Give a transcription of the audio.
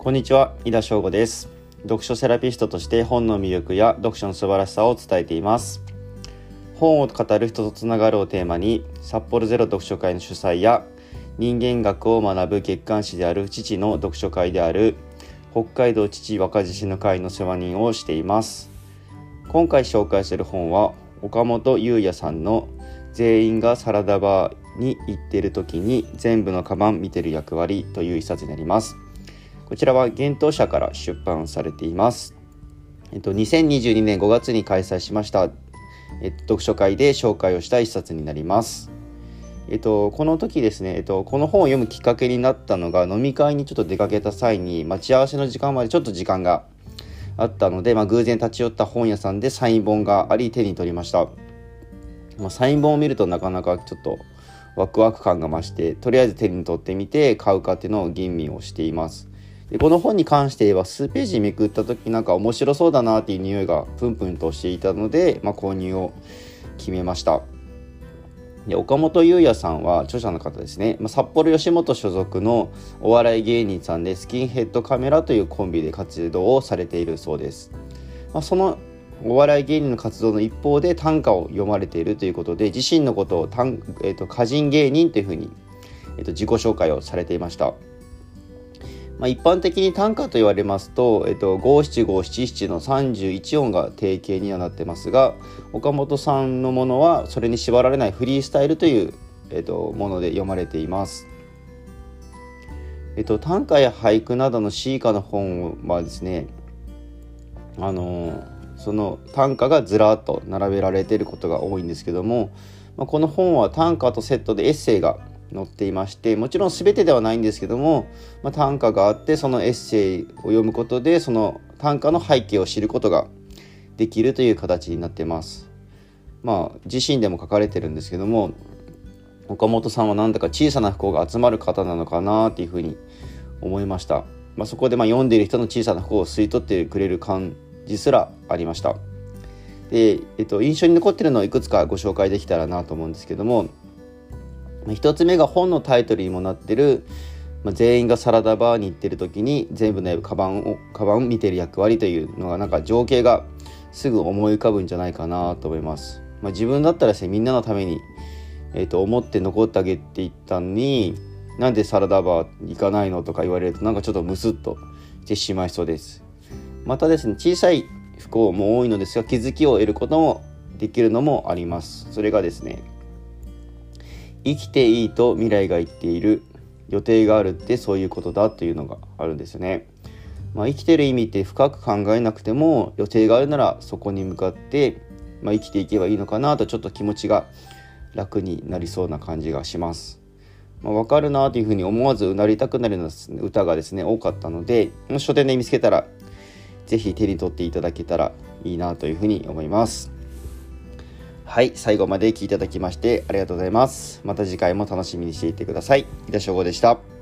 こんにちは、井田翔吾です。読書セラピストとして本の魅力や読書の素晴らしさを伝えています。本を語る人とつながるをテーマに、札幌ゼロ読書会の主催や人間学を学ぶ月刊誌である父の読書会である北海道父若獅子の会の世話人をしています。今回紹介する本は岡本優也さんの全員がサラダバーに行っている時に全部のカバン見てる役割という一冊になります。こちらは幻冬社から出版されています。えっと、2022年5月に開催しました、えっと、読書会で紹介をした一冊になります。えっと、この時ですね、えっと、この本を読むきっかけになったのが飲み会にちょっと出かけた際に待ち合わせの時間までちょっと時間があったので、まあ、偶然立ち寄った本屋さんでサイン本があり手に取りました。まあ、サイン本を見るとなかなかちょっとワクワク感が増してとりあえず手に取ってみて買うかっていうのを吟味をしていますでこの本に関して言えば数ページめくった時なんか面白そうだなっていう匂いがプンプンとしていたので、まあ、購入を決めました。で岡本優也さんは著者の方ですね、まあ、札幌吉本所属のお笑い芸人さんでスキンヘッドカメラというコンビで活動をされているそうです、まあ、そのお笑い芸人の活動の一方で短歌を読まれているということで自身のことを短、えーと、歌人芸人というふうに、えーと、自己紹介をされていました、まあ、一般的に短歌と言われますと,、えーと、五七五七七の31音が定型にはなってますが岡本さんのものはそれに縛られないフリースタイルという、えー、ともので読まれています。えっと、短歌や俳句などの詩歌の本はですねあのその短歌がずらっと並べられていることが多いんですけども、まあ、この本は短歌とセットでエッセイが載っていましてもちろん全てではないんですけども、まあ、短歌があってそのエッセイを読むことでその短歌の背景を知ることができるという形になってます。まあ自身でも書かれてるんですけども岡本さんはなんだか小さな不幸が集まる方なのかなっていうふうに思いました。まあ、そこでま読んでいる人の小さな不幸を吸い取ってくれる感じすらありましたで、えっと、印象に残ってるのをいくつかご紹介できたらなと思うんですけども一つ目が本のタイトルにもなってる、まあ、全員がサラダバーに行ってる時に全部のカバンをカバンを見てる役割というのがなんか情景がすぐ思い浮かぶんじゃないかなと思います、まあ、自分だったらですねみんなのために、えっと、思って残ってあげていったのになんでサラダバー行かないのとか言われるとなんかちょっとムスッとしてしまいそうです。またですね小さい不幸も多いのですが気づきを得ることもできるのもあります。それがですね生きていいと未来が言っている予定があるってそういうことだというのがあるんですよねまあ、生きてる意味って深く考えなくても予定があるならそこに向かって、まあ、生きていけばいいのかなとちょっと気持ちが楽になりそうな感じがします。まあ、分かるなというふうに思わずうなりたくなるような歌がですね多かったので書店で見つけたら是非手に取っていただけたらいいなというふうに思います。はい、最後まで聞いていただきましてありがとうございます。また次回も楽しみにしていてください。井田翔吾でした。